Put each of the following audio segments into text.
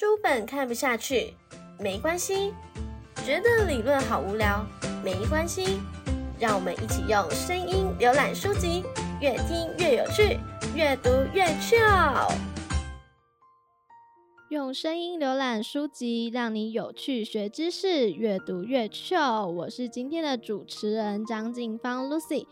书本看不下去，没关系；觉得理论好无聊，没关系。让我们一起用声音浏览书籍，越听越有趣，越读越趣哦。用声音浏览书籍，让你有趣学知识，越读越趣哦。我是今天的主持人张静芳 Lucy。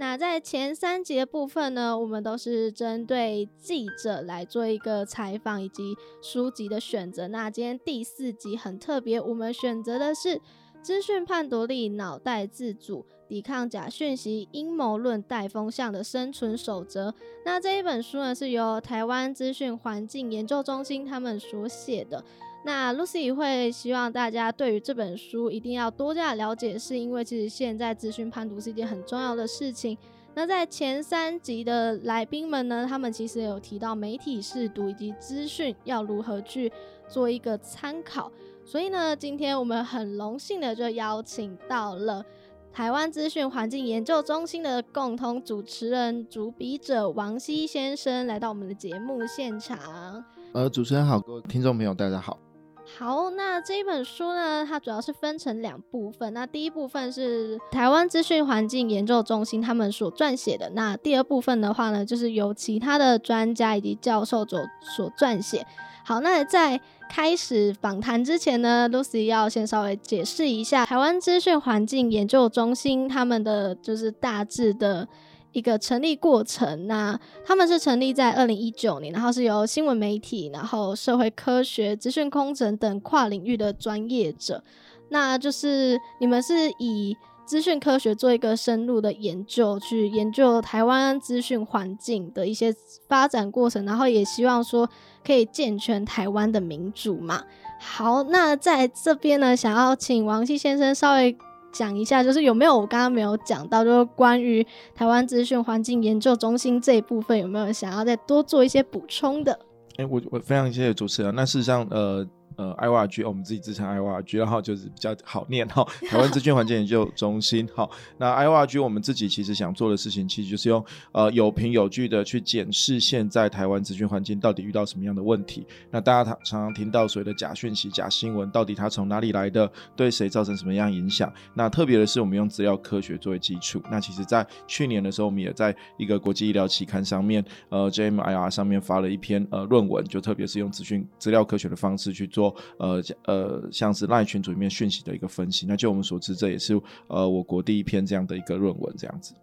那在前三集的部分呢，我们都是针对记者来做一个采访以及书籍的选择。那今天第四集很特别，我们选择的是《资讯判读力：脑袋自主，抵抗假讯息、阴谋论带风向的生存守则》。那这一本书呢，是由台湾资讯环境研究中心他们所写的。那 Lucy 会希望大家对于这本书一定要多加了解，是因为其实现在资讯判读是一件很重要的事情。那在前三集的来宾们呢，他们其实有提到媒体试读以及资讯要如何去做一个参考。所以呢，今天我们很荣幸的就邀请到了台湾资讯环境研究中心的共同主持人、主笔者王希先生来到我们的节目现场。呃，主持人好，各位听众朋友，大家好。好，那这一本书呢，它主要是分成两部分。那第一部分是台湾资讯环境研究中心他们所撰写的，那第二部分的话呢，就是由其他的专家以及教授所所撰写。好，那在开始访谈之前呢，Lucy 要先稍微解释一下台湾资讯环境研究中心他们的就是大致的。一个成立过程，那他们是成立在二零一九年，然后是由新闻媒体、然后社会科学、资讯工程等跨领域的专业者，那就是你们是以资讯科学做一个深入的研究，去研究台湾资讯环境的一些发展过程，然后也希望说可以健全台湾的民主嘛。好，那在这边呢，想要请王希先生稍微。讲一下，就是有没有我刚刚没有讲到，就是关于台湾资讯环境研究中心这一部分，有没有想要再多做一些补充的？哎，我我非常谢谢主持人。那事实上，呃。呃，IORG，我们自己自称 IORG，然后就是比较好念哈。台湾资讯环境研究中心，好，那 IORG 我们自己其实想做的事情，其实就是用呃有凭有据的去检视现在台湾资讯环境到底遇到什么样的问题。那大家常常常听到所谓的假讯息、假新闻，到底它从哪里来的，对谁造成什么样影响？那特别的是，我们用资料科学作为基础。那其实，在去年的时候，我们也在一个国际医疗期刊上面，呃，JMIR 上面发了一篇呃论文，就特别是用资讯资料科学的方式去做。呃呃，像是赖群组里面讯息的一个分析，那就我们所知，这也是呃我国第一篇这样的一个论文，这样子。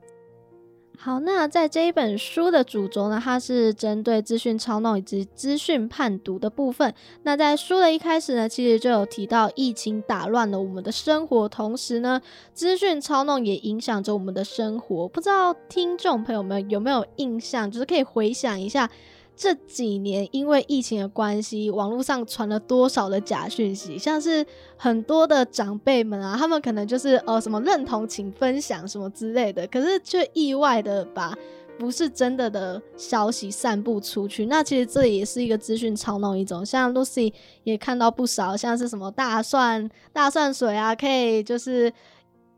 好，那在这一本书的主轴呢，它是针对资讯操弄以及资讯判读的部分。那在书的一开始呢，其实就有提到疫情打乱了我们的生活，同时呢，资讯操弄也影响着我们的生活。不知道听众朋友们有没有印象，就是可以回想一下。这几年因为疫情的关系，网络上传了多少的假讯息？像是很多的长辈们啊，他们可能就是呃什么认同，请分享什么之类的，可是却意外的把不是真的的消息散布出去。那其实这也是一个资讯操弄一种。像 Lucy 也看到不少，像是什么大蒜大蒜水啊，可以就是。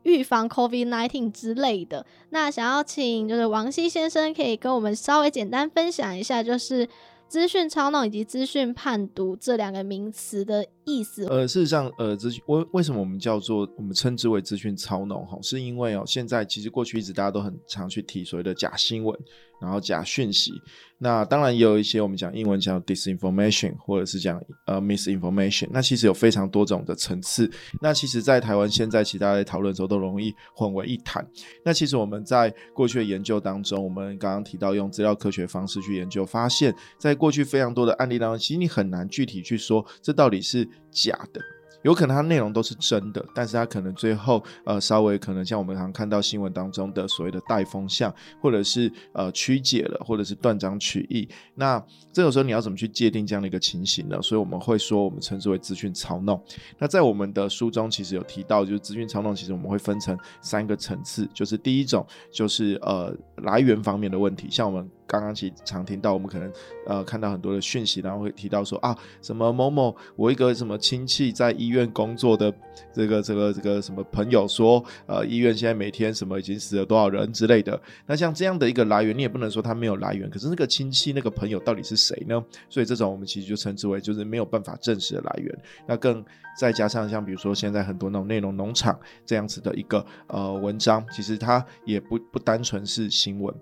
预防 COVID-19 之类的，那想要请就是王希先生可以跟我们稍微简单分享一下，就是资讯操弄以及资讯判读这两个名词的意思。呃，事实上，呃，资为为什么我们叫做我们称之为资讯操弄？哈，是因为哦，现在其实过去一直大家都很常去提所谓的假新闻。然后假讯息，那当然也有一些我们讲英文叫 disinformation，或者是讲呃 misinformation。那其实有非常多种的层次。那其实，在台湾现在，其实大家在讨论时候都容易混为一谈。那其实我们在过去的研究当中，我们刚刚提到用资料科学方式去研究，发现在过去非常多的案例当中，其实你很难具体去说这到底是假的。有可能它内容都是真的，但是它可能最后呃稍微可能像我们常看到新闻当中的所谓的带风向，或者是呃曲解了，或者是断章取义。那这个时候你要怎么去界定这样的一个情形呢？所以我们会说我们称之为资讯操弄。那在我们的书中其实有提到，就是资讯操弄其实我们会分成三个层次，就是第一种就是呃来源方面的问题，像我们。刚刚其实常听到，我们可能呃看到很多的讯息，然后会提到说啊，什么某某我一个什么亲戚在医院工作的这个这个这个什么朋友说，呃，医院现在每天什么已经死了多少人之类的。那像这样的一个来源，你也不能说他没有来源，可是那个亲戚那个朋友到底是谁呢？所以这种我们其实就称之为就是没有办法证实的来源。那更再加上像比如说现在很多那种内容农场这样子的一个呃文章，其实它也不不单纯是新闻。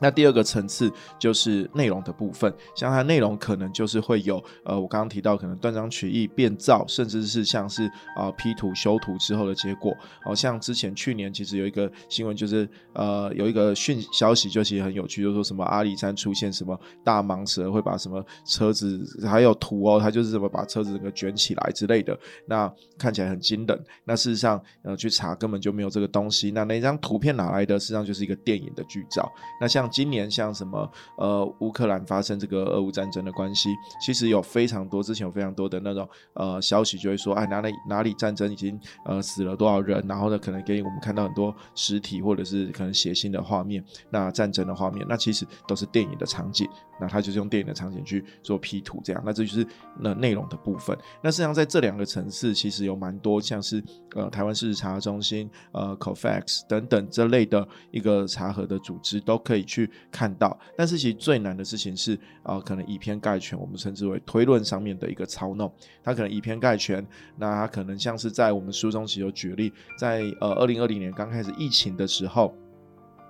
那第二个层次就是内容的部分，像它内容可能就是会有，呃，我刚刚提到可能断章取义、变造，甚至是像是啊 P 图、修图之后的结果。好像之前去年其实有一个新闻，就是呃有一个讯消息，就其实很有趣，就说什么阿里山出现什么大蟒蛇，会把什么车子还有图哦，它就是怎么把车子整个卷起来之类的，那看起来很惊人。那事实上呃去查根本就没有这个东西。那那张图片哪来的？实际上就是一个电影的剧照。那像今年像什么呃乌克兰发生这个俄乌战争的关系，其实有非常多之前有非常多的那种呃消息就会说，哎哪里哪里战争已经呃死了多少人，然后呢可能给我们看到很多实体或者是可能血腥的画面，那战争的画面，那其实都是电影的场景，那他就是用电影的场景去做 P 图这样，那这就是那内容的部分。那实际上在这两个城市，其实有蛮多像是呃台湾事实查中心、呃 COFAX 等等这类的一个查核的组织都可以去。去看到，但是其实最难的事情是，啊，可能以偏概全，我们称之为推论上面的一个操弄。他可能以偏概全，那它可能像是在我们书中其实有举例，在呃二零二零年刚开始疫情的时候。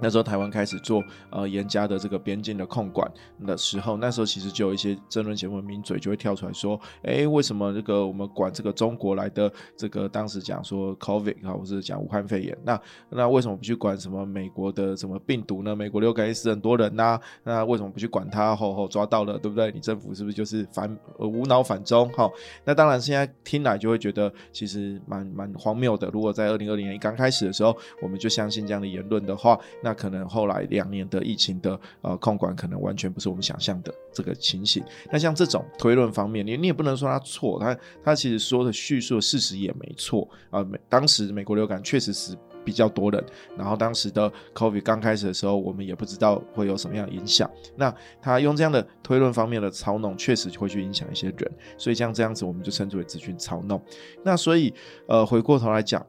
那时候台湾开始做呃严加的这个边境的控管的时候，那时候其实就有一些争论节目名嘴就会跳出来说，哎，为什么这个我们管这个中国来的这个当时讲说 COVID 啊，或者讲武汉肺炎，那那为什么不去管什么美国的什么病毒呢？美国流感死很多人呐，那为什么不去管它？后后抓到了，对不对？你政府是不是就是反无脑反中？哈，那当然现在听来就会觉得其实蛮蛮荒谬的。如果在二零二零年刚开始的时候，我们就相信这样的言论的话，那那可能后来两年的疫情的呃控管，可能完全不是我们想象的这个情形。那像这种推论方面，你你也不能说他错，他他其实说的叙述的事实也没错啊。美当时美国流感确实是比较多人，然后当时的 COVID 刚开始的时候，我们也不知道会有什么样的影响。那他用这样的推论方面的操弄，确实会去影响一些人，所以像这样子，我们就称之为资讯操弄。那所以呃，回过头来讲。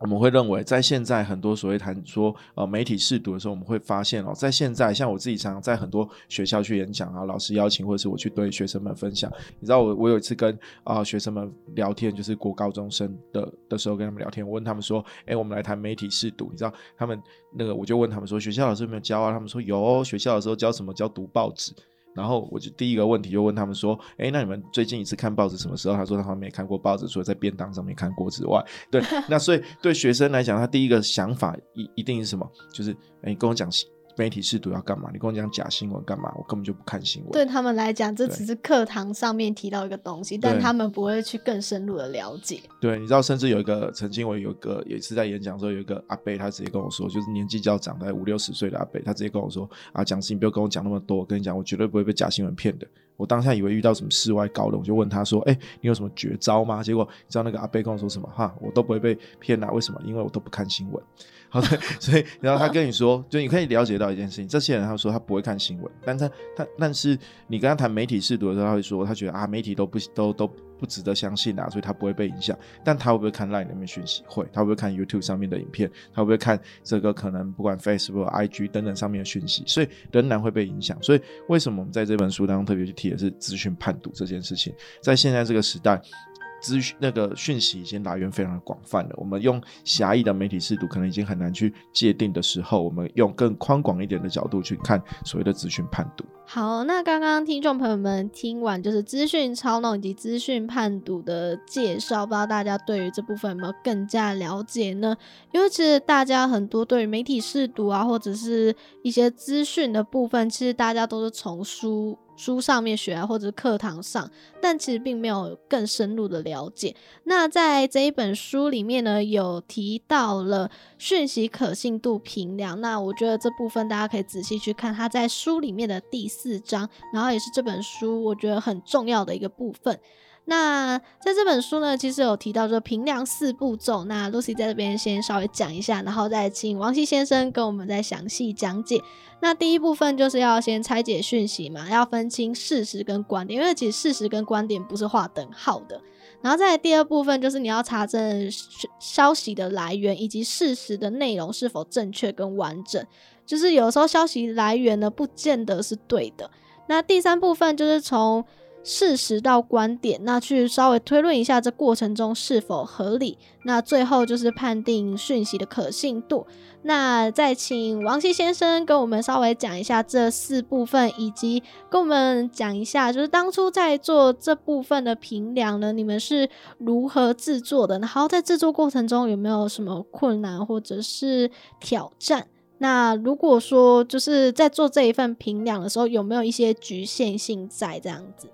我们会认为，在现在很多所谓谈说呃媒体试读的时候，我们会发现哦，在现在像我自己常常在很多学校去演讲啊，老师邀请或者是我去对学生们分享。你知道我我有一次跟啊学生们聊天，就是国高中生的的时候跟他们聊天，我问他们说，哎，我们来谈媒体试读。你知道他们那个我就问他们说，学校老师有没有教啊？他们说有，学校的时候教什么教读报纸。然后我就第一个问题就问他们说：“哎，那你们最近一次看报纸什么时候？”他说他们没看过报纸，除了在便当上面看过之外，对，那所以对学生来讲，他第一个想法一一定是什么？就是哎，跟我讲。媒体试读要干嘛？你跟我讲假新闻干嘛？我根本就不看新闻。对他们来讲，这只是课堂上面提到一个东西，但他们不会去更深入的了解。对，你知道，甚至有一个曾经我有一个有一次在演讲的时候，有一个阿贝，他直接跟我说，就是年纪较长，大概五六十岁的阿贝，他直接跟我说啊，讲事情不要跟我讲那么多，我跟你讲，我绝对不会被假新闻骗的。我当下以为遇到什么世外高人，我就问他说：“哎，你有什么绝招吗？”结果你知道那个阿贝跟我说什么？哈，我都不会被骗啊！为什么？因为我都不看新闻。好的，所以 然后他跟你说，就你可以了解到一件事情，这些人他说他不会看新闻，但他他但是你跟他谈媒体试读的时候，他会说他觉得啊媒体都不都都不值得相信啊，所以他不会被影响。但他会不会看 LINE 里面讯息？会，他会不会看 YouTube 上面的影片？他会不会看这个可能不管 Facebook、IG 等等上面的讯息？所以仍然会被影响。所以为什么我们在这本书当中特别去提的是资讯判读这件事情？在现在这个时代。资讯那个讯息已经来源非常的广泛了，我们用狭义的媒体视读可能已经很难去界定的时候，我们用更宽广一点的角度去看所谓的资讯判读。好，那刚刚听众朋友们听完就是资讯操弄以及资讯判读的介绍，不知道大家对于这部分有没有更加了解呢？因为其实大家很多对于媒体视读啊，或者是一些资讯的部分，其实大家都是从书。书上面学啊，或者课堂上，但其实并没有更深入的了解。那在这一本书里面呢，有提到了讯息可信度评量。那我觉得这部分大家可以仔细去看，它在书里面的第四章，然后也是这本书我觉得很重要的一个部分。那在这本书呢，其实有提到说评量四步骤。那 Lucy 在这边先稍微讲一下，然后再请王希先生跟我们再详细讲解。那第一部分就是要先拆解讯息嘛，要分清事实跟观点，因为其实事实跟观点不是划等号的。然后在第二部分就是你要查证消息的来源以及事实的内容是否正确跟完整。就是有时候消息来源呢，不见得是对的。那第三部分就是从事实到观点，那去稍微推论一下这过程中是否合理。那最后就是判定讯息的可信度。那再请王希先生跟我们稍微讲一下这四部分，以及跟我们讲一下，就是当初在做这部分的评量呢，你们是如何制作的？然后在制作过程中有没有什么困难或者是挑战？那如果说就是在做这一份评量的时候，有没有一些局限性在这样子？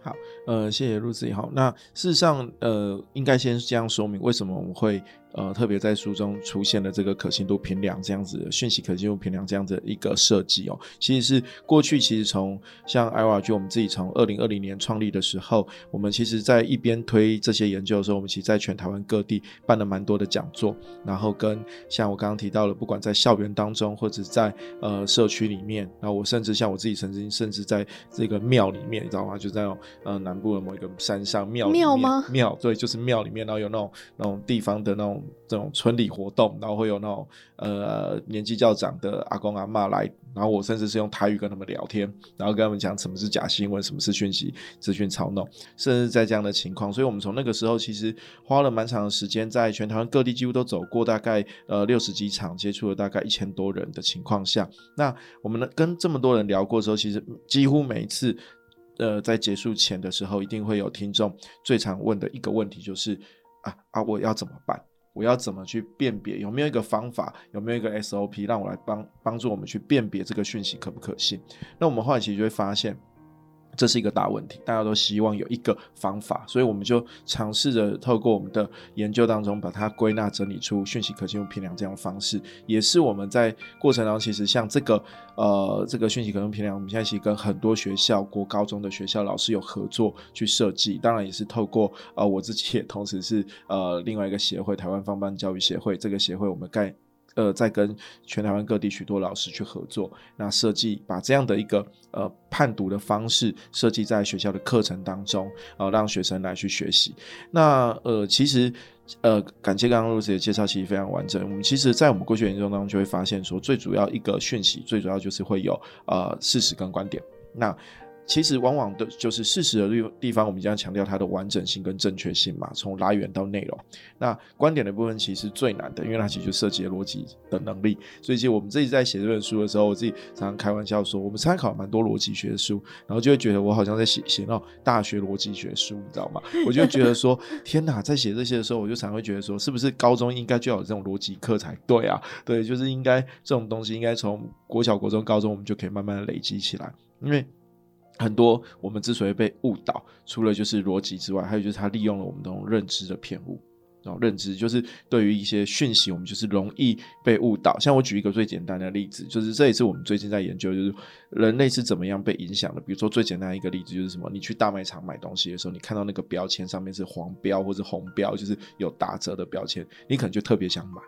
好，呃，谢谢陆子好。那事实上，呃，应该先这样说明为什么我们会。呃，特别在书中出现了这个可信度评量这样子的讯息可信度评量这样的一个设计哦，其实是过去其实从像 i r g 我们自己从二零二零年创立的时候，我们其实在一边推这些研究的时候，我们其实在全台湾各地办了蛮多的讲座，然后跟像我刚刚提到了，不管在校园当中或者在呃社区里面，然后我甚至像我自己曾经甚至在这个庙里面，你知道吗？就在呃南部的某一个山上庙庙吗？庙对，就是庙里面，然后有那种那种地方的那种。这种村里活动，然后会有那种呃年纪较长的阿公阿妈来，然后我甚至是用台语跟他们聊天，然后跟他们讲什么是假新闻，什么是讯息资讯操弄，甚至在这样的情况，所以我们从那个时候其实花了蛮长的时间，在全台湾各地几乎都走过，大概呃六十几场，接触了大概一千多人的情况下，那我们呢跟这么多人聊过之后，其实几乎每一次呃在结束前的时候，一定会有听众最常问的一个问题就是啊啊我要怎么办？我要怎么去辨别？有没有一个方法？有没有一个 SOP 让我来帮帮助我们去辨别这个讯息可不可信？那我们后来其实就会发现。这是一个大问题，大家都希望有一个方法，所以我们就尝试着透过我们的研究当中，把它归纳整理出讯息可信度评量这样的方式，也是我们在过程当中，其实像这个呃这个讯息可信度评量，我们现在其实跟很多学校、国高中的学校老师有合作去设计，当然也是透过呃我自己也同时是呃另外一个协会——台湾方班教育协会，这个协会我们盖。呃，在跟全台湾各地许多老师去合作，那设计把这样的一个呃判读的方式设计在学校的课程当中，呃，让学生来去学习。那呃，其实呃，感谢刚刚露丝的介绍，其实非常完整。我们其实，在我们过去研究当中就会发现，说最主要一个讯息，最主要就是会有呃事实跟观点。那其实往往的就是事实的地地方，我们将强调它的完整性跟正确性嘛，从来源到内容。那观点的部分其实最难的，因为它其实涉及逻辑的能力。所以，其实我们自己在写这本书的时候，我自己常常开玩笑说，我们参考蛮多逻辑学的书，然后就会觉得我好像在写写那种大学逻辑学书，你知道吗？我就觉得说，天哪，在写这些的时候，我就常会觉得说，是不是高中应该就要有这种逻辑课才对啊？对，就是应该这种东西应该从国小、国中、高中，我们就可以慢慢的累积起来，因为。很多我们之所以被误导，除了就是逻辑之外，还有就是他利用了我们这种认知的偏误。然后认知就是对于一些讯息，我们就是容易被误导。像我举一个最简单的例子，就是这也是我们最近在研究，就是人类是怎么样被影响的。比如说最简单一个例子就是什么，你去大卖场买东西的时候，你看到那个标签上面是黄标或者红标，就是有打折的标签，你可能就特别想买。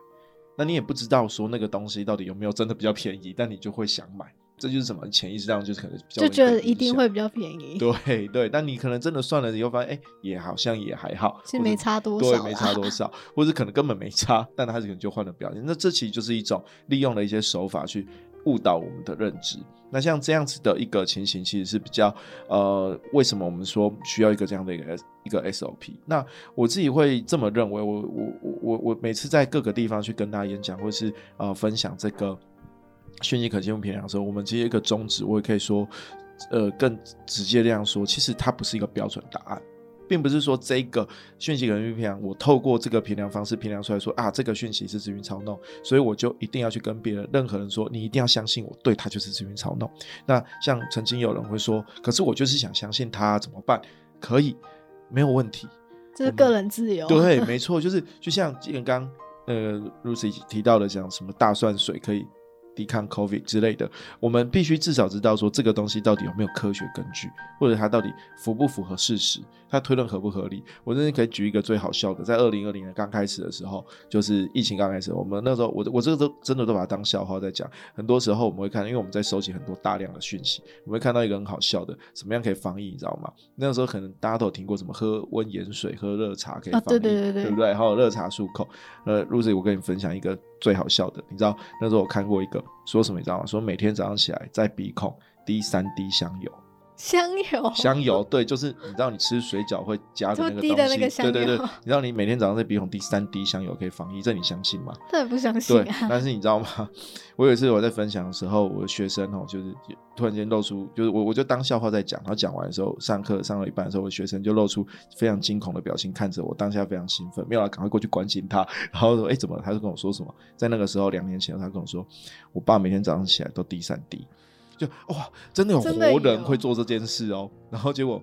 那你也不知道说那个东西到底有没有真的比较便宜，但你就会想买。这就是什么潜意识上就是可能就觉得一定会比较便宜，对 对，但你可能真的算了以后发现，哎，也好像也还好，其实没差多少，对，没差多 少，或者可能根本没差，但他可能就换了表情。那这其实就是一种利用了一些手法去误导我们的认知。那像这样子的一个情形，其实是比较呃，为什么我们说需要一个这样的一个一个 SOP？那我自己会这么认为，我我我我我每次在各个地方去跟大家演讲，或是呃分享这个。讯息可信度评量的时候，我们其实一个宗旨，我也可以说，呃，更直接这样说，其实它不是一个标准答案，并不是说这个讯息可信度评量，我透过这个评量方式评量出来说啊，这个讯息是资讯操弄，所以我就一定要去跟别人任何人说，你一定要相信我，对他就是资讯操弄。那像曾经有人会说，可是我就是想相信他，怎么办？可以，没有问题，这是个人自由。对，没错，就是就像刚刚呃 Lucy 提到的，讲什么大蒜水可以。抵抗 COVID 之类的，我们必须至少知道说这个东西到底有没有科学根据，或者它到底符不符合事实，它推论合不合理。我真的可以举一个最好笑的，在二零二零年刚开始的时候，就是疫情刚开始，我们那时候我我这个都真的都把它当笑话在讲。很多时候我们会看，因为我们在收集很多大量的讯息，我们会看到一个很好笑的，怎么样可以防疫，你知道吗？那个时候可能大家都有听过什么喝温盐水、喝热茶可以防疫，对对对对对不对？还有热茶漱口。呃，Lucy，我跟你分享一个最好笑的，你知道那时候我看过一个说什么，你知道吗？说每天早上起来在鼻孔滴三滴香油。香油，香油，对，就是你知道你吃水饺会加的那个滴的那个香油，对对对，你知道你每天早上在鼻孔滴三滴香油可以防疫，这你相信吗？这不相信。对，但是你知道吗？我有一次我在分享的时候，我的学生哦，就是突然间露出，就是我我就当笑话在讲，然后讲完的时候，上课上到一半的时候，我学生就露出非常惊恐的表情看着我，当下非常兴奋，没有了，赶快过去关心他，然后说，哎，怎么？他就跟我说什么？在那个时候两年前，他跟我说，我爸每天早上起来都滴三滴。就哇，真的有活人会做这件事哦。然后结果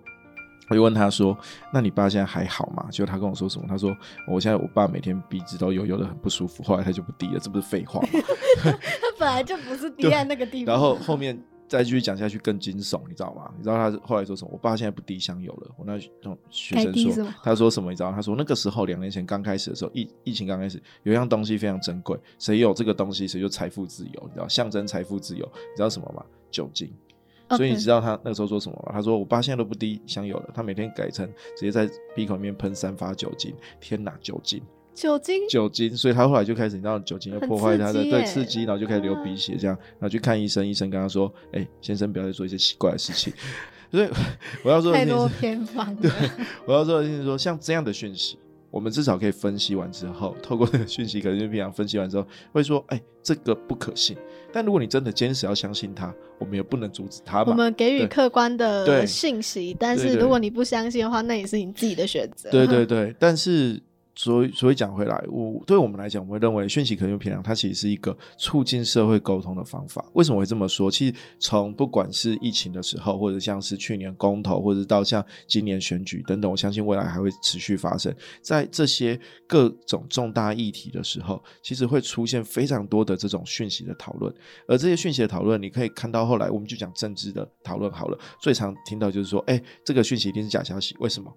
我就问他说：“那你爸现在还好吗？”结果他跟我说什么？他说：“我现在我爸每天鼻子都油油的，很不舒服。”后来他就不滴了，这不是废话吗？他本来就不是 滴在那个地方。然后后面再继续讲下去更惊悚，你知道吗？你知道他后来说什么？我爸现在不滴香油了。我那种学生说，他说什么？你知道？他说那个时候两年前刚开始的时候，疫疫情刚开始，有一样东西非常珍贵，谁有这个东西，谁就财富自由，你知道？象征财富自由，你知道什么吗？酒精，所以你知道他那个时候说什么吗？他说：“我爸现在都不滴香油了，他每天改成直接在鼻孔里面喷三发酒精。”天哪，酒精，酒精，酒精！所以他后来就开始，你知道，酒精要破坏他的对刺激，然后就开始流鼻血，这样，然后去看医生，医生跟他说：“哎，先生，不要再做一些奇怪的事情。”所以我要说的太多偏方。对，我要说的是说，像这样的讯息。我们至少可以分析完之后，透过那个讯息，可能就平常分析完之后，会说：“哎，这个不可信。”但如果你真的坚持要相信他，我们也不能阻止他。我们给予客观的信息，但是如果你不相信的话，那也是你自己的选择。对对对，但是。所以，所以讲回来，我对我们来讲，我会认为讯息可用偏量，它其实是一个促进社会沟通的方法。为什么会这么说？其实从不管是疫情的时候，或者像是去年公投，或者到像今年选举等等，我相信未来还会持续发生在这些各种重大议题的时候，其实会出现非常多的这种讯息的讨论。而这些讯息的讨论，你可以看到后来，我们就讲政治的讨论好了，最常听到就是说，哎，这个讯息一定是假消息，为什么？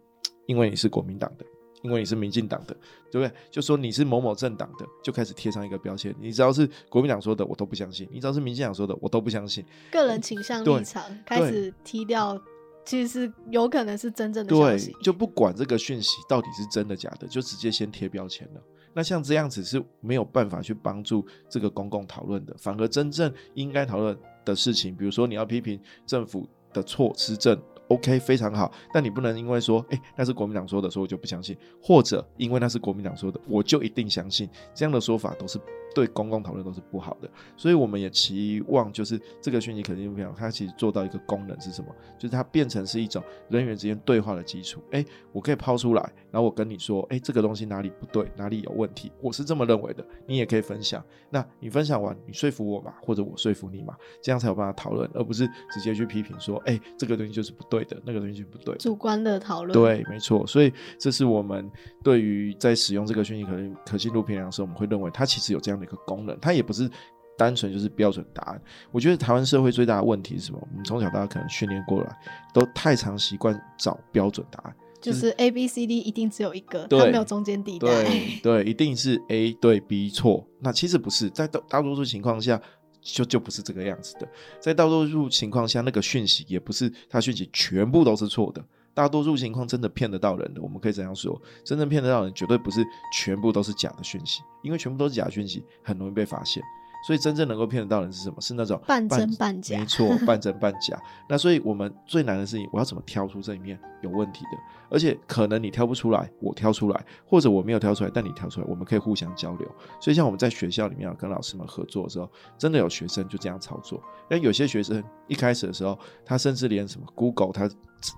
因为你是国民党的。因为你是民进党的，对不对？就说你是某某政党的，就开始贴上一个标签。你只要是国民党说的，我都不相信；你只要是民进党说的，我都不相信。个人倾向立场开始踢掉，其实是有可能是真正的消息。就不管这个讯息到底是真的假的，就直接先贴标签了。那像这样子是没有办法去帮助这个公共讨论的，反而真正应该讨论的事情，比如说你要批评政府的错施政。OK，非常好，但你不能因为说，哎，那是国民党说的，所以我就不相信，或者因为那是国民党说的，我就一定相信，这样的说法都是。对公共讨论都是不好的，所以我们也期望就是这个讯息肯定不好，它其实做到一个功能是什么？就是它变成是一种人员之间对话的基础。哎，我可以抛出来，然后我跟你说，哎，这个东西哪里不对，哪里有问题，我是这么认为的。你也可以分享，那你分享完，你说服我嘛，或者我说服你嘛，这样才有办法讨论，而不是直接去批评说，哎，这个东西就是不对的，那个东西就不对。主观的讨论。对，没错。所以这是我们对于在使用这个讯息可能可信度评量的时候，我们会认为它其实有这样的。一个功能，它也不是单纯就是标准答案。我觉得台湾社会最大的问题是什么？我们从小到大可能训练过来，都太常习惯找标准答案，就是 A B C D 一定只有一个，它没有中间地带。对对，一定是 A 对 B 错。那其实不是，在大大多数情况下，就就不是这个样子的。在大多数情况下，那个讯息也不是它讯息全部都是错的。大多数情况真的骗得到人的，我们可以这样说：真正骗得到人，绝对不是全部都是假的讯息，因为全部都是假讯息，很容易被发现。所以真正能够骗得到人是什么？是那种半真半假。没错，半真半假。那所以我们最难的事情，我要怎么挑出这里面有问题的？而且可能你挑不出来，我挑出来，或者我没有挑出来，但你挑出来，我们可以互相交流。所以像我们在学校里面啊跟老师们合作的时候，真的有学生就这样操作。但有些学生一开始的时候，他甚至连什么 Google，他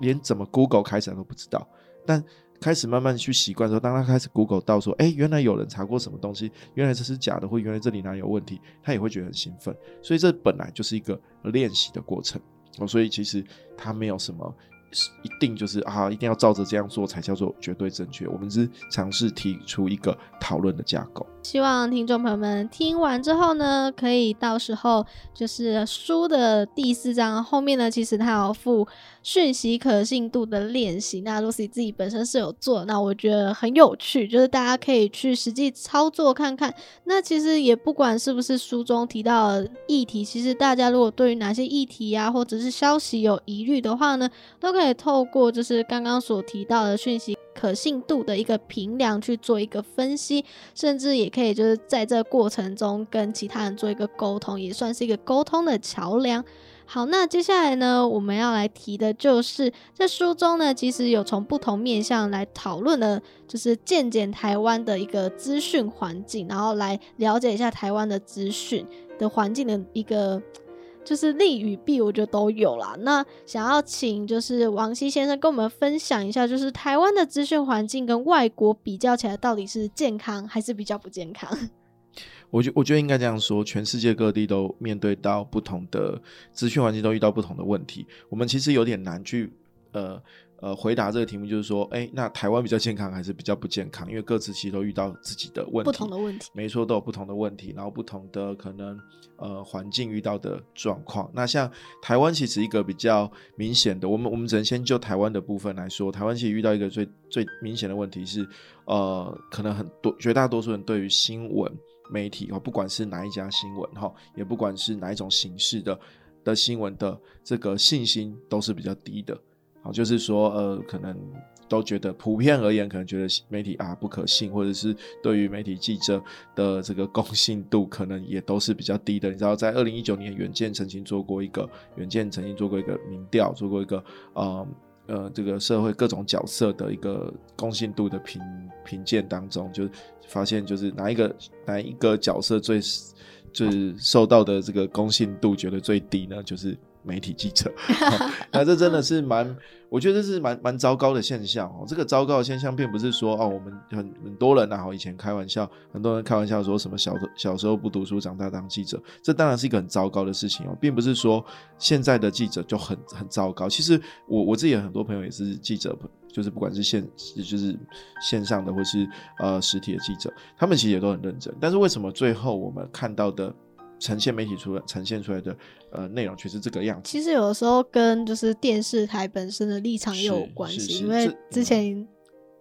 连怎么 Google 开始都不知道，但。开始慢慢去习惯之后，当他开始 Google 到说，哎，原来有人查过什么东西，原来这是假的，或原来这里哪里有问题，他也会觉得很兴奋。所以这本来就是一个练习的过程哦。所以其实他没有什么一定就是啊，一定要照着这样做才叫做绝对正确。我们是尝试提出一个讨论的架构。希望听众朋友们听完之后呢，可以到时候就是书的第四章后面呢，其实它有附讯息可信度的练习。那 Lucy 自己本身是有做，那我觉得很有趣，就是大家可以去实际操作看看。那其实也不管是不是书中提到的议题，其实大家如果对于哪些议题啊，或者是消息有疑虑的话呢，都可以透过就是刚刚所提到的讯息。可信度的一个评量去做一个分析，甚至也可以就是在这过程中跟其他人做一个沟通，也算是一个沟通的桥梁。好，那接下来呢，我们要来提的就是在书中呢，其实有从不同面向来讨论的，就是渐渐台湾的一个资讯环境，然后来了解一下台湾的资讯的环境的一个。就是利与弊，我觉得都有啦。那想要请就是王希先生跟我们分享一下，就是台湾的资讯环境跟外国比较起来，到底是健康还是比较不健康？我觉我觉得应该这样说，全世界各地都面对到不同的资讯环境，都遇到不同的问题。我们其实有点难去呃。呃，回答这个题目就是说，哎，那台湾比较健康还是比较不健康？因为各自其实都遇到自己的问题，不同的问题，没错，都有不同的问题，然后不同的可能呃环境遇到的状况。那像台湾其实一个比较明显的，我们我们只能先就台湾的部分来说，台湾其实遇到一个最最明显的问题是，呃，可能很多绝大多数人对于新闻媒体哦，不管是哪一家新闻哈，也不管是哪一种形式的的新闻的这个信心都是比较低的。就是说，呃，可能都觉得普遍而言，可能觉得媒体啊不可信，或者是对于媒体记者的这个公信度，可能也都是比较低的。你知道，在二零一九年，远见曾经做过一个，远见曾经做过一个民调，做过一个，呃呃，这个社会各种角色的一个公信度的评评鉴当中，就发现就是哪一个哪一个角色最最受到的这个公信度觉得最低呢？就是。媒体记者，那这真的是蛮，我觉得这是蛮蛮糟糕的现象哦。这个糟糕的现象，并不是说哦，我们很很多人啊，以前开玩笑，很多人开玩笑说什么小小时候不读书，长大当记者，这当然是一个很糟糕的事情哦，并不是说现在的记者就很很糟糕。其实我我自己有很多朋友也是记者，就是不管是线就是线上的或是呃实体的记者，他们其实也都很认真。但是为什么最后我们看到的？呈现媒体出来呈现出来的呃内容却是这个样子。其实有的时候跟就是电视台本身的立场也有关系，因为之前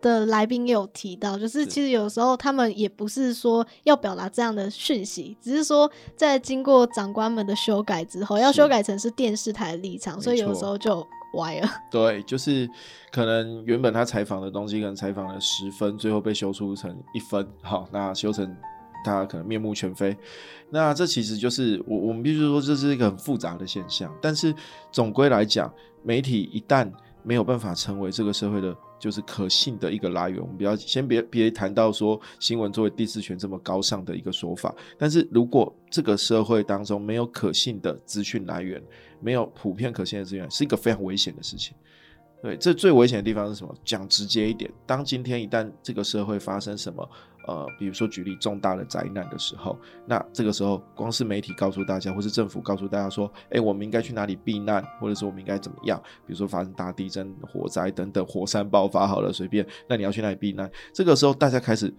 的来宾也有提到，就是其实有时候他们也不是说要表达这样的讯息，只是说在经过长官们的修改之后，要修改成是电视台的立场，所以有时候就歪了。对，就是可能原本他采访的东西可能采访了十分，最后被修出成一分，好，那修成。他可能面目全非，那这其实就是我我们必须说这是一个很复杂的现象。但是总归来讲，媒体一旦没有办法成为这个社会的，就是可信的一个来源，我们不要先别别谈到说新闻作为第四权这么高尚的一个说法。但是如果这个社会当中没有可信的资讯来源，没有普遍可信的资源，是一个非常危险的事情。对，这最危险的地方是什么？讲直接一点，当今天一旦这个社会发生什么，呃，比如说举例重大的灾难的时候，那这个时候光是媒体告诉大家，或是政府告诉大家说，哎，我们应该去哪里避难，或者是我们应该怎么样？比如说发生大地震、火灾等等，火山爆发好了，随便，那你要去哪里避难？这个时候大家开始。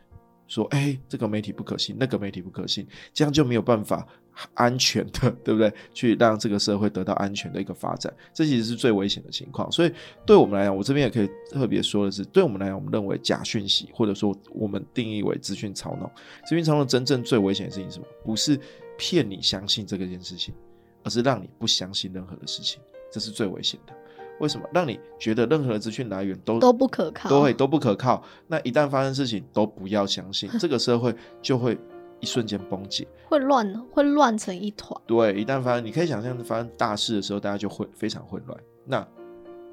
说，哎，这个媒体不可信，那个媒体不可信，这样就没有办法安全的，对不对？去让这个社会得到安全的一个发展，这其实是最危险的情况。所以，对我们来讲，我这边也可以特别说的是，对我们来讲，我们认为假讯息，或者说我们定义为资讯操弄，资讯操弄真正最危险的事情是什么？不是骗你相信这个件事情，而是让你不相信任何的事情，这是最危险的。为什么让你觉得任何的资讯来源都都不可靠，都会都不可靠？那一旦发生事情，都不要相信，这个社会就会一瞬间崩解，会乱，会乱成一团。对，一旦发生，你可以想象发生大事的时候，大家就会非常混乱。那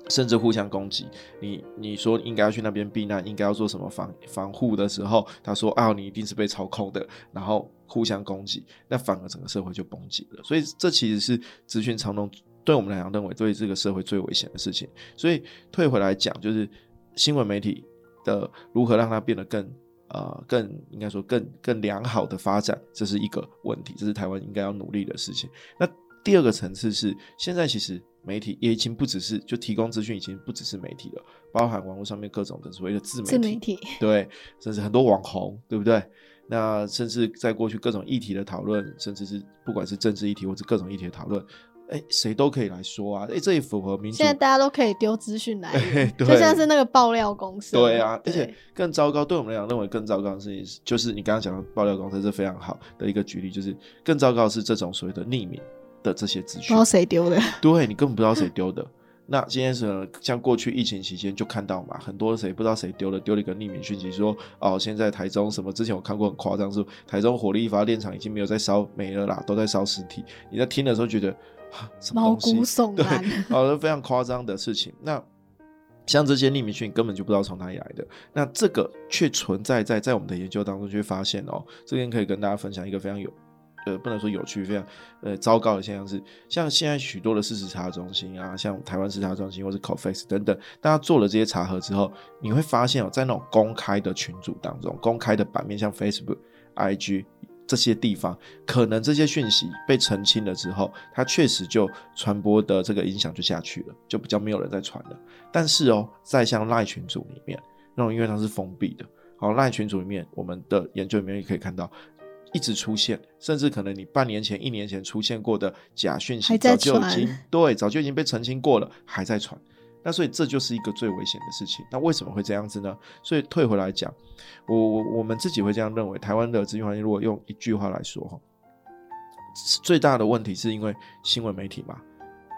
甚至互相攻击。你你说应该要去那边避难，应该要做什么防防护的时候，他说啊，你一定是被操控的，然后互相攻击，那反而整个社会就崩解了。所以这其实是资讯长龙。对我们来讲，认为对这个社会最危险的事情，所以退回来讲，就是新闻媒体的如何让它变得更呃更应该说更更良好的发展，这是一个问题，这是台湾应该要努力的事情。那第二个层次是，现在其实媒体也已经不只是就提供资讯，已经不只是媒体了，包含网络上面各种的所谓的自媒体，自媒体对，甚至很多网红，对不对？那甚至在过去各种议题的讨论，甚至是不管是政治议题或者各种议题的讨论，哎，谁都可以来说啊，哎，这也符合民主。现在大家都可以丢资讯来源，就像是那个爆料公司。对啊，而且更糟糕，对我们来讲，认为更糟糕的事情就是你刚刚讲的爆料公司是非常好的一个举例，就是更糟糕的是这种所谓的匿名的这些资讯，不知道谁丢的。对你根本不知道谁丢的。那今天是像过去疫情期间就看到嘛，很多谁不知道谁丢了丢了一个匿名讯息，说哦，现在台中什么？之前我看过很夸张，是台中火力发电厂已经没有在烧煤了啦，都在烧尸体。你在听的时候觉得什么毛骨悚然，哦，非常夸张的事情。那像这些匿名讯根本就不知道从哪里来的，那这个却存在在在我们的研究当中，就会发现哦，这边可以跟大家分享一个非常有。呃，不能说有趣，非常呃糟糕的现象是，像现在许多的事实查中心啊，像台湾事实查中心或是 Coface 等等，大家做了这些查核之后，你会发现哦，在那种公开的群组当中，公开的版面，像 Facebook、IG 这些地方，可能这些讯息被澄清了之后，它确实就传播的这个影响就下去了，就比较没有人在传了。但是哦，在像赖群组里面，那种因为它是封闭的，好赖群组里面，我们的研究里面也可以看到。一直出现，甚至可能你半年前、一年前出现过的假讯息，早就已经对，早就已经被澄清过了，还在传。那所以这就是一个最危险的事情。那为什么会这样子呢？所以退回来讲，我我我们自己会这样认为。台湾的资讯环境，如果用一句话来说哈，最大的问题是因为新闻媒体嘛？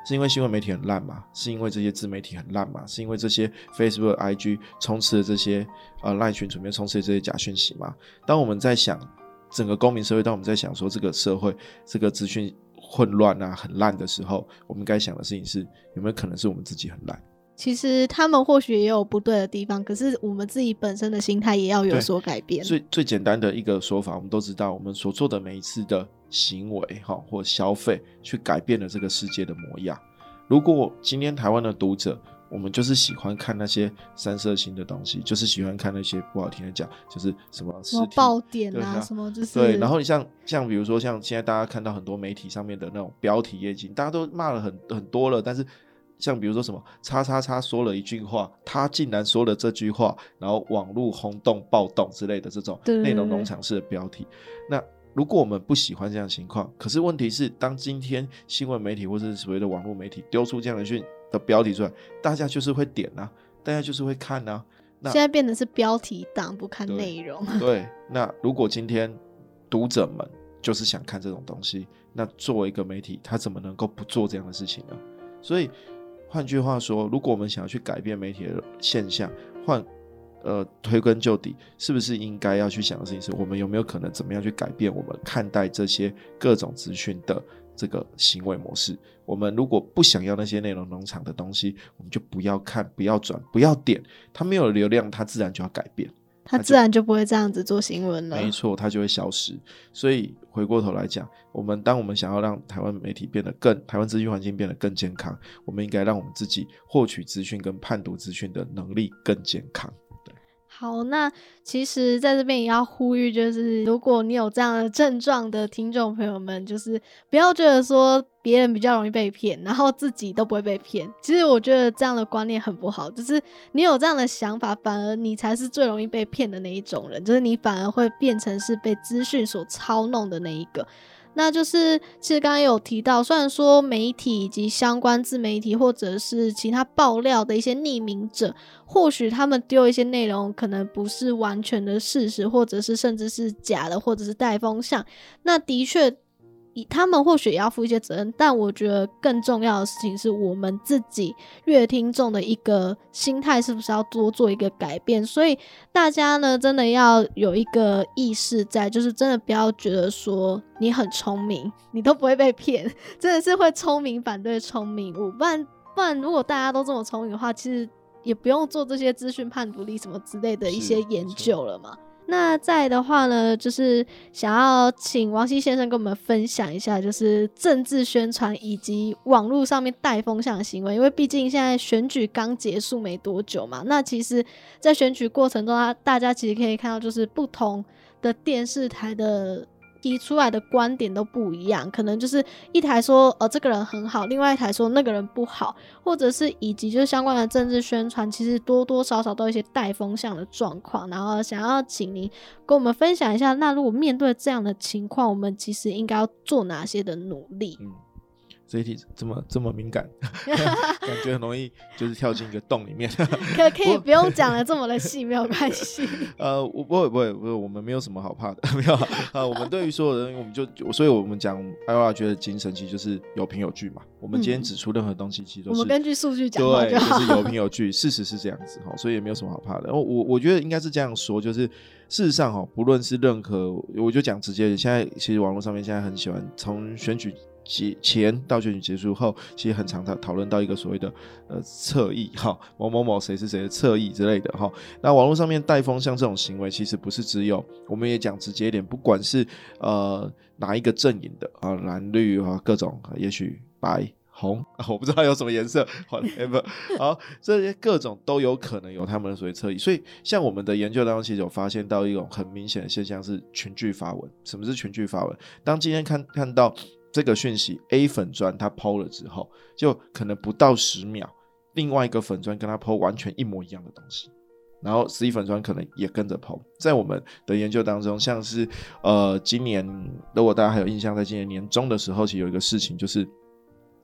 是因为新闻媒体很烂嘛？是因为这些自媒体很烂嘛？是因为这些 Facebook、IG 充斥的这些呃赖群里面充斥这些假讯息嘛？当我们在想。整个公民社会，当我们在想说这个社会这个资讯混乱啊、很烂的时候，我们该想的事情是有没有可能是我们自己很烂？其实他们或许也有不对的地方，可是我们自己本身的心态也要有所改变。最最简单的一个说法，我们都知道，我们所做的每一次的行为哈或消费，去改变了这个世界的模样。如果今天台湾的读者，我们就是喜欢看那些三色星的东西，就是喜欢看那些不好听的讲，就是什么什么爆点啊，什么就是对。然后你像像比如说像现在大家看到很多媒体上面的那种标题业绩，大家都骂了很很多了。但是像比如说什么叉叉叉说了一句话，他竟然说了这句话，然后网络轰动暴动之类的这种内容农场式的标题。那如果我们不喜欢这样情况，可是问题是，当今天新闻媒体或者是所谓的网络媒体丢出这样的讯。的标题出来，大家就是会点啊，大家就是会看啊。那现在变得是标题党，不看 内容。对，那如果今天读者们就是想看这种东西，那作为一个媒体，他怎么能够不做这样的事情呢？所以换句话说，如果我们想要去改变媒体的现象，换呃推根究底，是不是应该要去想的事情是，我们有没有可能怎么样去改变我们看待这些各种资讯的？这个行为模式，我们如果不想要那些内容农场的东西，我们就不要看，不要转，不要点。它没有流量，它自然就要改变，它自然就不会这样子做新闻了。没错，它就会消失。所以回过头来讲，我们当我们想要让台湾媒体变得更，台湾资讯环境变得更健康，我们应该让我们自己获取资讯跟判读资讯的能力更健康。好，那其实在这边也要呼吁，就是如果你有这样的症状的听众朋友们，就是不要觉得说别人比较容易被骗，然后自己都不会被骗。其实我觉得这样的观念很不好，就是你有这样的想法，反而你才是最容易被骗的那一种人，就是你反而会变成是被资讯所操弄的那一个。那就是，其实刚刚有提到，虽然说媒体以及相关自媒体或者是其他爆料的一些匿名者，或许他们丢一些内容可能不是完全的事实，或者是甚至是假的，或者是带风向，那的确。他们或许也要负一些责任，但我觉得更重要的事情是我们自己乐听众的一个心态是不是要多做一个改变。所以大家呢，真的要有一个意识在，就是真的不要觉得说你很聪明，你都不会被骗，真的是会聪明反对聪明我。不然不然，如果大家都这么聪明的话，其实也不用做这些资讯判读力什么之类的一些研究了嘛。那在的话呢，就是想要请王希先生跟我们分享一下，就是政治宣传以及网络上面带风向的行为，因为毕竟现在选举刚结束没多久嘛。那其实，在选举过程中，啊大家其实可以看到，就是不同的电视台的提出来的观点都不一样，可能就是一台说呃这个人很好，另外一台说那个人不好，或者是以及就是相关的政治宣传，其实多多少少都有一些带风向的状况。然后想要请您跟我们分享一下，那如果面对这样的情况，我们其实应该要做哪些的努力？这一题这么这么敏感，感觉很容易就是跳进一个洞里面。可可以不用讲的这么的细，没有关系。呃，我不会不会不会，我们没有什么好怕的，没有啊。我们对于所有人，我们就所以我们讲 I R 觉得精神其实就是有凭有据嘛。我们今天指出任何东西，其实都是我们根据数据讲对，就好。是有凭有据，事实是这样子哈，所以也没有什么好怕的。我我我觉得应该是这样说，就是事实上哈，不论是任何，我就讲直接的，现在其实网络上面现在很喜欢从选举结前到选举结束后，其实很常讨讨论到一个所谓的呃侧翼哈，某某某谁是谁的侧翼之类的哈。那网络上面带风向这种行为，其实不是只有，我们也讲直接一点，不管是呃哪一个阵营的啊，蓝绿啊各种，也许白。红，我不知道有什么颜色好，不。好，这些各种都有可能有他们的所谓侧翼，所以像我们的研究当中，其实有发现到一种很明显的现象是群聚发文。什么是群聚发文？当今天看看到这个讯息，A 粉砖它抛了之后，就可能不到十秒，另外一个粉砖跟它抛完全一模一样的东西，然后 C 粉砖可能也跟着抛。在我们的研究当中，像是呃今年，如果大家还有印象，在今年年中的时候，其实有一个事情就是。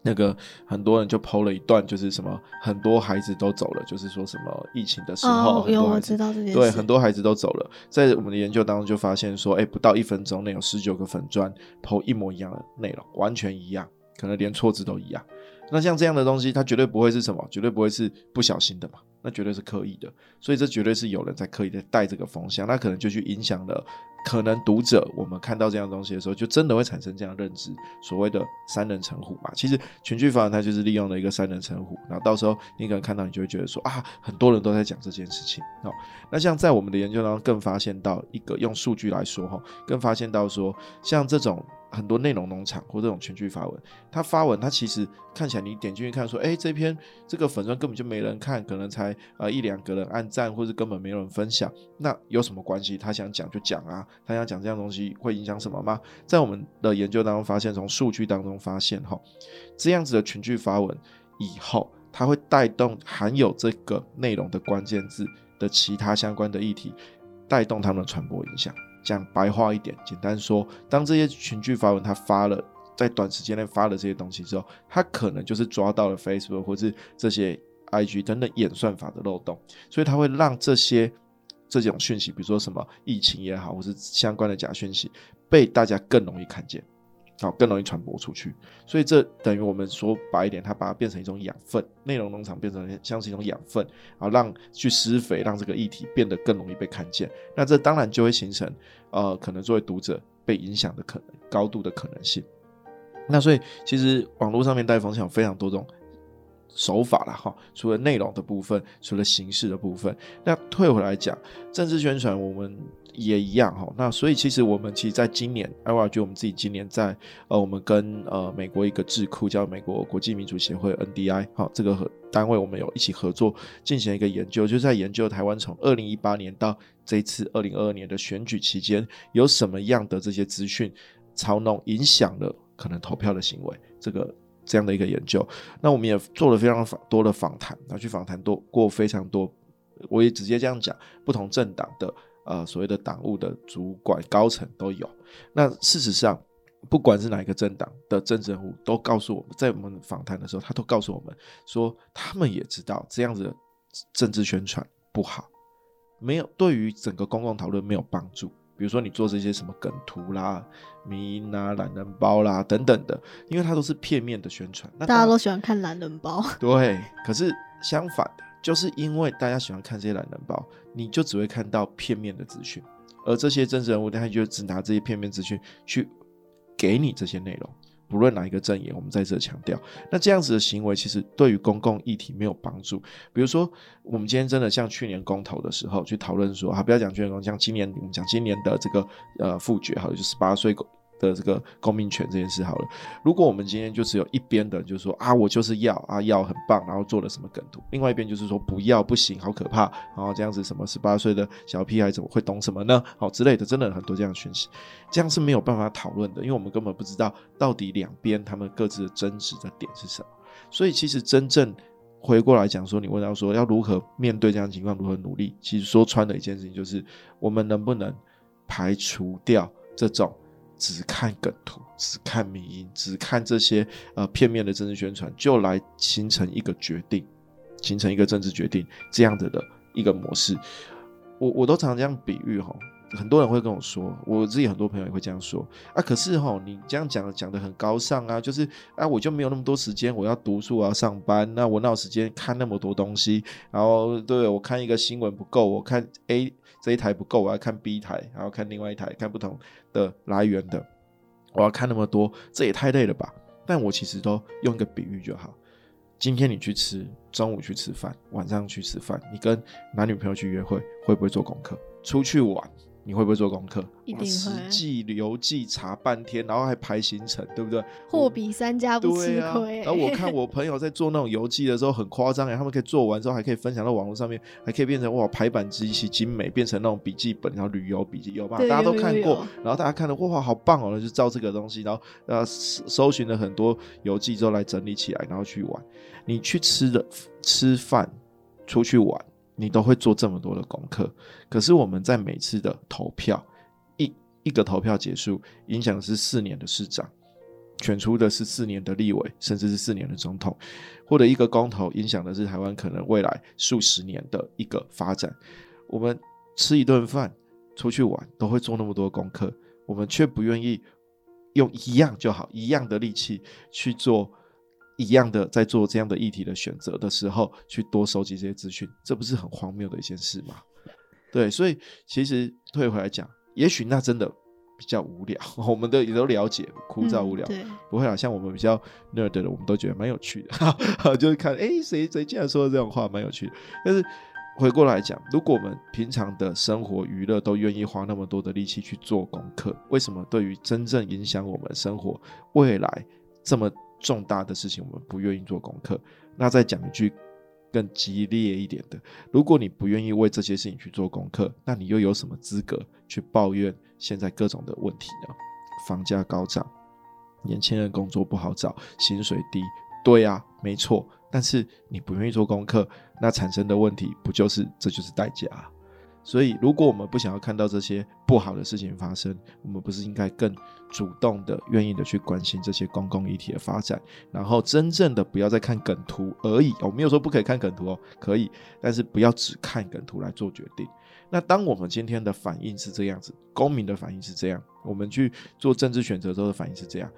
那个很多人就剖了一段，就是什么很多孩子都走了，就是说什么疫情的时候，有我知道这件对，很多孩子都走了。在我们的研究当中就发现说，哎，不到一分钟内有十九个粉砖剖一模一样的内容，完全一样，可能连错字都一样。那像这样的东西，它绝对不会是什么，绝对不会是不小心的嘛，那绝对是刻意的。所以这绝对是有人在刻意的带这个风向，那可能就去影响了。可能读者我们看到这样东西的时候，就真的会产生这样认知，所谓的三人成虎嘛。其实全聚法它就是利用了一个三人成虎，然后到时候你可能看到，你就会觉得说啊，很多人都在讲这件事情哦。那像在我们的研究当中，更发现到一个用数据来说哈，更发现到说像这种。很多内容农场或这种全剧发文，他发文，他其实看起来你点进去看，说，哎，这篇这个粉砖根本就没人看，可能才呃一两个人按赞，或者根本没有人分享，那有什么关系？他想讲就讲啊，他想讲这样东西会影响什么吗？在我们的研究当中发现，从数据当中发现，哈，这样子的群聚发文以后，它会带动含有这个内容的关键字的其他相关的议题，带动他们的传播影响。讲白话一点，简单说，当这些群聚发文，他发了在短时间内发了这些东西之后，他可能就是抓到了 Facebook 或是这些 IG 等等演算法的漏洞，所以他会让这些这种讯息，比如说什么疫情也好，或是相关的假讯息，被大家更容易看见。好，更容易传播出去，所以这等于我们说白一点，它把它变成一种养分，内容农场变成像是一种养分，啊让去施肥，让这个议题变得更容易被看见。那这当然就会形成，呃，可能作为读者被影响的可能高度的可能性。那所以其实网络上面带风向有非常多种手法了哈，除了内容的部分，除了形式的部分，那退回来讲政治宣传，我们。也一样哈，那所以其实我们其实在今年，I W 就我们自己今年在呃，我们跟呃美国一个智库叫美国国际民主协会 N D I 哈，这个和单位我们有一起合作进行一个研究，就是在研究台湾从二零一八年到这一次二零二二年的选举期间有什么样的这些资讯操弄影响了可能投票的行为，这个这样的一个研究。那我们也做了非常多的访谈，然后去访谈多过非常多，我也直接这样讲，不同政党的。呃，所谓的党务的主管高层都有。那事实上，不管是哪一个政党的政治人物，都告诉我们在我们访谈的时候，他都告诉我们说，他们也知道这样子的政治宣传不好，没有对于整个公共讨论没有帮助。比如说你做这些什么梗图啦、迷音啦、懒人包啦等等的，因为它都是片面的宣传。大家都喜欢看懒人包。对，可是相反的。就是因为大家喜欢看这些懒人包，你就只会看到片面的资讯，而这些真实人物，他就只拿这些片面资讯去给你这些内容，不论哪一个阵营，我们在这强调，那这样子的行为其实对于公共议题没有帮助。比如说，我们今天真的像去年公投的时候去讨论说，啊，不要讲去年公，像今年我们讲今年的这个呃复决，哈，就十八岁的这个公民权这件事好了。如果我们今天就只有一边的，就是说啊，我就是要啊要很棒，然后做了什么梗图；另外一边就是说不要不行，好可怕，然后这样子什么十八岁的小屁孩怎么会懂什么呢？好之类的，真的很多这样的讯息，这样是没有办法讨论的，因为我们根本不知道到底两边他们各自的争执的点是什么。所以其实真正回过来讲说，你问到说要如何面对这样情况，如何努力，其实说穿的一件事情就是，我们能不能排除掉这种。只看梗图，只看民音，只看这些呃片面的政治宣传，就来形成一个决定，形成一个政治决定这样子的一个模式。我我都常这样比喻哈，很多人会跟我说，我自己很多朋友也会这样说啊。可是哈，你这样讲讲的很高尚啊，就是啊，我就没有那么多时间，我要读书，我要上班，那我哪有时间看那么多东西？然后对我看一个新闻不够，我看 A。这一台不够，我要看 B 台，然后看另外一台，看不同的来源的，我要看那么多，这也太累了吧？但我其实都用一个比喻就好。今天你去吃，中午去吃饭，晚上去吃饭，你跟男女朋友去约会，会不会做功课？出去玩？你会不会做功课？一定会。记游记查半天，然后还排行程，对不对？货比三家不吃亏。然后我看我朋友在做那种游记的时候很夸张哎，他们可以做完之后还可以分享到网络上面，还可以变成哇排版极其精美，变成那种笔记本，然后旅游笔记有吧？大家都看过，然后大家看了哇好棒哦，就照这个东西，然后呃搜寻了很多游记之后来整理起来，然后去玩。你去吃的吃饭，出去玩。你都会做这么多的功课，可是我们在每次的投票，一一个投票结束，影响的是四年的市长，选出的是四年的立委，甚至是四年的总统，或者一个公投影响的是台湾可能未来数十年的一个发展。我们吃一顿饭，出去玩，都会做那么多功课，我们却不愿意用一样就好一样的力气去做。一样的，在做这样的议题的选择的时候，去多收集这些资讯，这不是很荒谬的一件事吗？对，所以其实退回来讲，也许那真的比较无聊，我们都也都了解，枯燥无聊，不会啊。像我们比较 nerd 的，我们都觉得蛮有趣的，就是看，哎，谁谁竟然说这种话，蛮有趣的。但是回过来讲，如果我们平常的生活娱乐都愿意花那么多的力气去做功课，为什么对于真正影响我们生活未来这么？重大的事情我们不愿意做功课，那再讲一句更激烈一点的：如果你不愿意为这些事情去做功课，那你又有什么资格去抱怨现在各种的问题呢？房价高涨，年轻人工作不好找，薪水低，对啊，没错。但是你不愿意做功课，那产生的问题不就是这就是代价？所以，如果我们不想要看到这些不好的事情发生，我们不是应该更主动的、愿意的去关心这些公共议题的发展，然后真正的不要再看梗图而已。我没有说不可以看梗图哦，可以，但是不要只看梗图来做决定。那当我们今天的反应是这样子，公民的反应是这样，我们去做政治选择之后的反应是这样。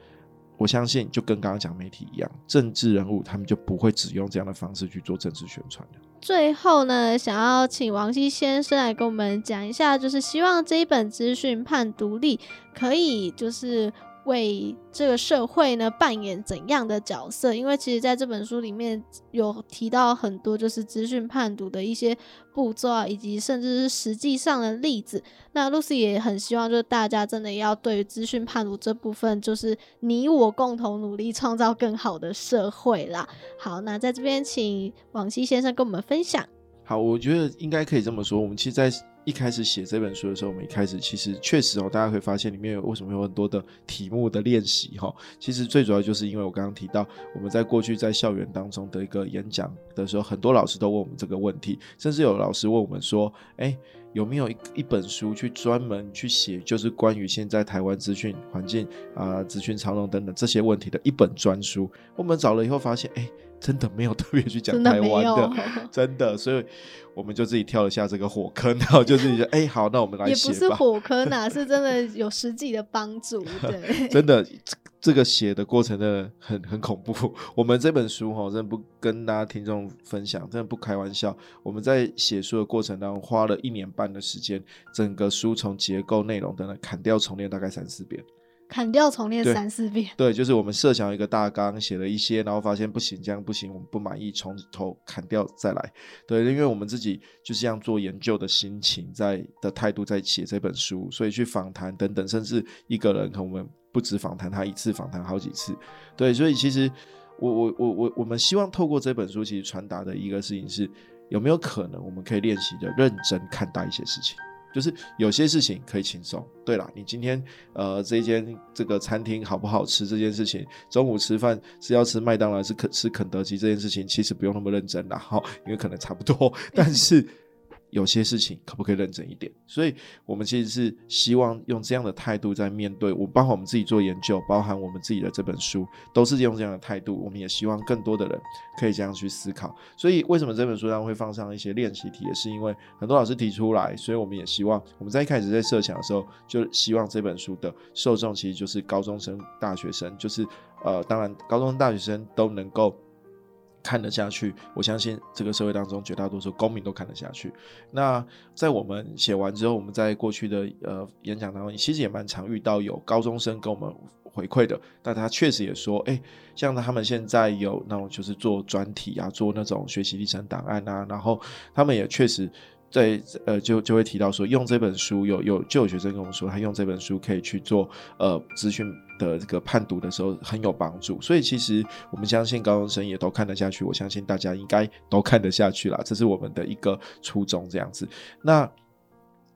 我相信，就跟刚刚讲媒体一样，政治人物他们就不会只用这样的方式去做政治宣传的。最后呢，想要请王希先生来跟我们讲一下，就是希望这一本资讯判独立可以就是。为这个社会呢扮演怎样的角色？因为其实在这本书里面有提到很多就是资讯判读的一些步骤啊，以及甚至是实际上的例子。那 Lucy 也很希望就是大家真的要对于资讯判读这部分，就是你我共同努力创造更好的社会啦。好，那在这边请王希先生跟我们分享。好，我觉得应该可以这么说。我们其实，在一开始写这本书的时候，我们一开始其实确实哦，大家会发现里面有为什么有很多的题目的练习哈。其实最主要就是因为我刚刚提到，我们在过去在校园当中的一个演讲的时候，很多老师都问我们这个问题，甚至有老师问我们说：“哎，有没有一一本书去专门去写，就是关于现在台湾资讯环境啊、资讯操弄等等这些问题的一本专书？”我们找了以后发现，哎。真的没有特别去讲台湾的，真的，所以我们就自己跳了下这个火坑，然后就自己说：“哎，好，那我们来写。”也不是火坑啊，是真的有实际的帮助。对，真的，这个写的过程真的很很恐怖。我们这本书哈，真的不跟大家听众分享，真的不开玩笑。我们在写书的过程当中，花了一年半的时间，整个书从结构、内容等等砍掉重练大概三四遍。砍掉重练三四遍，对，就是我们设想一个大纲，写了一些，然后发现不行，这样不行，我们不满意，从头砍掉再来。对，因为我们自己就是这样做研究的心情，在的态度在写这本书，所以去访谈等等，甚至一个人，可能我们不止访谈他一次，访谈好几次。对，所以其实我我我我我们希望透过这本书，其实传达的一个事情是，有没有可能我们可以练习的认真看待一些事情。就是有些事情可以轻松。对了，你今天呃这间这个餐厅好不好吃这件事情，中午吃饭是要吃麦当劳是肯吃肯德基这件事情，其实不用那么认真啦，哈，因为可能差不多，但是。有些事情可不可以认真一点？所以我们其实是希望用这样的态度在面对我，包括我们自己做研究，包含我们自己的这本书，都是用这样的态度。我们也希望更多的人可以这样去思考。所以为什么这本书上会放上一些练习题，也是因为很多老师提出来，所以我们也希望我们在一开始在设想的时候，就希望这本书的受众其实就是高中生、大学生，就是呃，当然高中生、大学生都能够。看得下去，我相信这个社会当中绝大多数公民都看得下去。那在我们写完之后，我们在过去的呃演讲当中，其实也蛮常遇到有高中生跟我们回馈的，但他确实也说，哎，像他们现在有那种就是做专题啊，做那种学习历程档案啊，然后他们也确实。在呃，就就会提到说，用这本书有有就有学生跟我们说，他用这本书可以去做呃资讯的这个判读的时候很有帮助。所以其实我们相信高中生也都看得下去，我相信大家应该都看得下去啦，这是我们的一个初衷这样子。那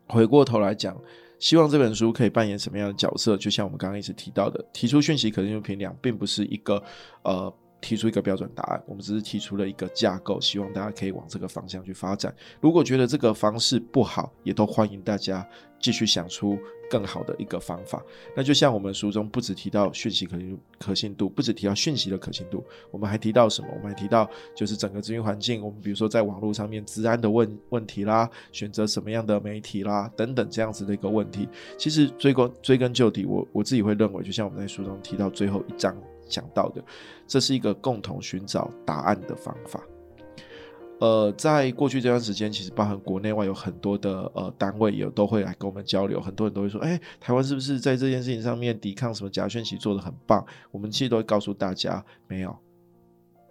回过头来讲，希望这本书可以扮演什么样的角色？就像我们刚刚一直提到的，提出讯息可信度评量，并不是一个呃。提出一个标准答案，我们只是提出了一个架构，希望大家可以往这个方向去发展。如果觉得这个方式不好，也都欢迎大家继续想出更好的一个方法。那就像我们书中不只提到讯息可信可信度，不只提到讯息的可信度，我们还提到什么？我们还提到就是整个资讯环境，我们比如说在网络上面治安的问问题啦，选择什么样的媒体啦，等等这样子的一个问题。其实追根追根究底，我我自己会认为，就像我们在书中提到最后一章。讲到的，这是一个共同寻找答案的方法。呃，在过去这段时间，其实包含国内外有很多的呃单位也都会来跟我们交流，很多人都会说：“哎，台湾是不是在这件事情上面抵抗什么假讯息做的很棒？”我们其实都会告诉大家，没有。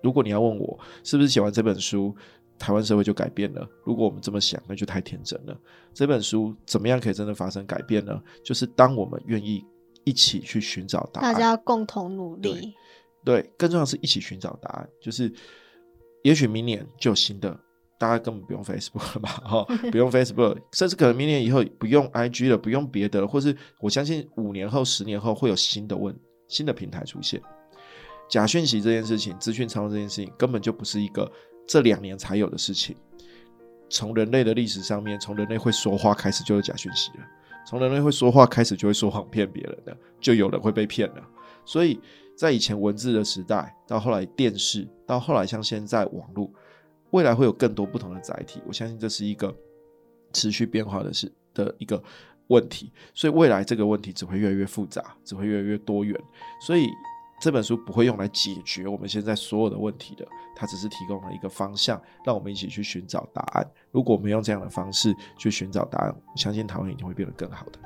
如果你要问我是不是写完这本书，台湾社会就改变了？如果我们这么想，那就太天真了。这本书怎么样可以真的发生改变呢？就是当我们愿意。一起去寻找答案，大家共同努力。对，更重要是一起寻找答案。就是，也许明年就有新的，大家根本不用 Facebook 了吧？哈 不用 Facebook，甚至可能明年以后不用 IG 了，不用别的了，或是我相信五年后、十年后会有新的问、新的平台出现。假讯息这件事情，资讯操作这件事情，根本就不是一个这两年才有的事情。从人类的历史上面，从人类会说话开始，就有假讯息了。从人类会说话开始，就会说谎骗别人的，就有人会被骗了。所以在以前文字的时代，到后来电视，到后来像现在网络，未来会有更多不同的载体。我相信这是一个持续变化的是的一个问题。所以未来这个问题只会越来越复杂，只会越来越多元。所以。这本书不会用来解决我们现在所有的问题的，它只是提供了一个方向，让我们一起去寻找答案。如果我们用这样的方式去寻找答案，相信台湾一定会变得更好的。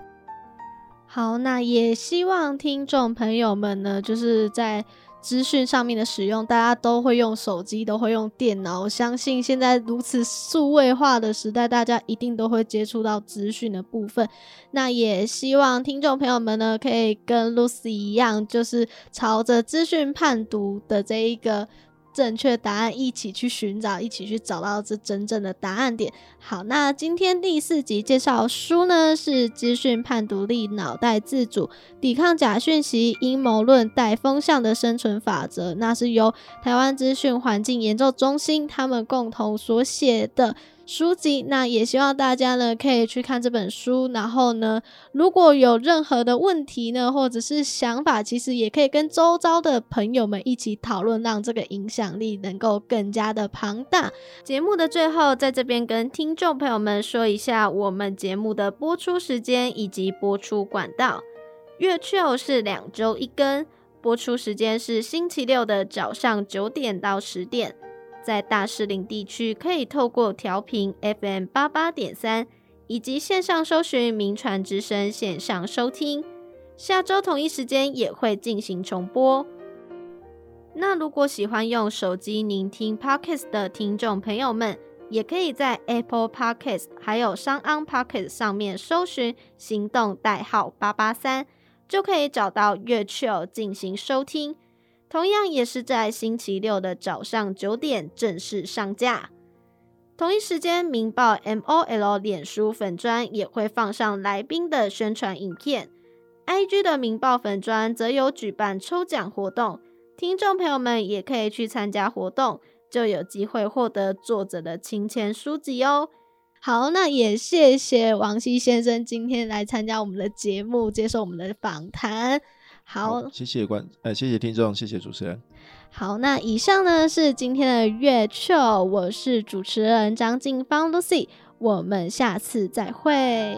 好，那也希望听众朋友们呢，就是在。资讯上面的使用，大家都会用手机，都会用电脑。我相信现在如此数位化的时代，大家一定都会接触到资讯的部分。那也希望听众朋友们呢，可以跟 Lucy 一样，就是朝着资讯判读的这一个。正确答案，一起去寻找，一起去找到这真正的答案点。好，那今天第四集介绍书呢，是《资讯判读力：脑袋自主，抵抗假讯息、阴谋论带风向的生存法则》，那是由台湾资讯环境研究中心他们共同所写的。书籍，那也希望大家呢可以去看这本书，然后呢，如果有任何的问题呢，或者是想法，其实也可以跟周遭的朋友们一起讨论，让这个影响力能够更加的庞大。节目的最后，在这边跟听众朋友们说一下我们节目的播出时间以及播出管道。月球是两周一更，播出时间是星期六的早上九点到十点。在大士林地区，可以透过调频 FM 八八点三，以及线上搜寻“名传之声”线上收听。下周同一时间也会进行重播。那如果喜欢用手机聆听 Podcast 的听众朋友们，也可以在 Apple Podcast 还有商安 Podcast 上面搜寻“行动代号八八三”。就可以找到月缺进行收听。同样也是在星期六的早上九点正式上架。同一时间，《明报》MOL 脸书粉专也会放上来宾的宣传影片，IG 的《明报》粉专则有举办抽奖活动，听众朋友们也可以去参加活动，就有机会获得作者的亲签书籍哦。好，那也谢谢王希先生今天来参加我们的节目，接受我们的访谈。好，谢谢观，呃，谢谢听众，谢谢主持人。好，那以上呢是今天的月球，我是主持人张静芳 Lucy，我们下次再会。